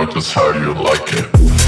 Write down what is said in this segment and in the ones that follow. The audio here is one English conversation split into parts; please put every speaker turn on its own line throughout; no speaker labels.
My feet hurt. I call it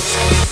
Thank you.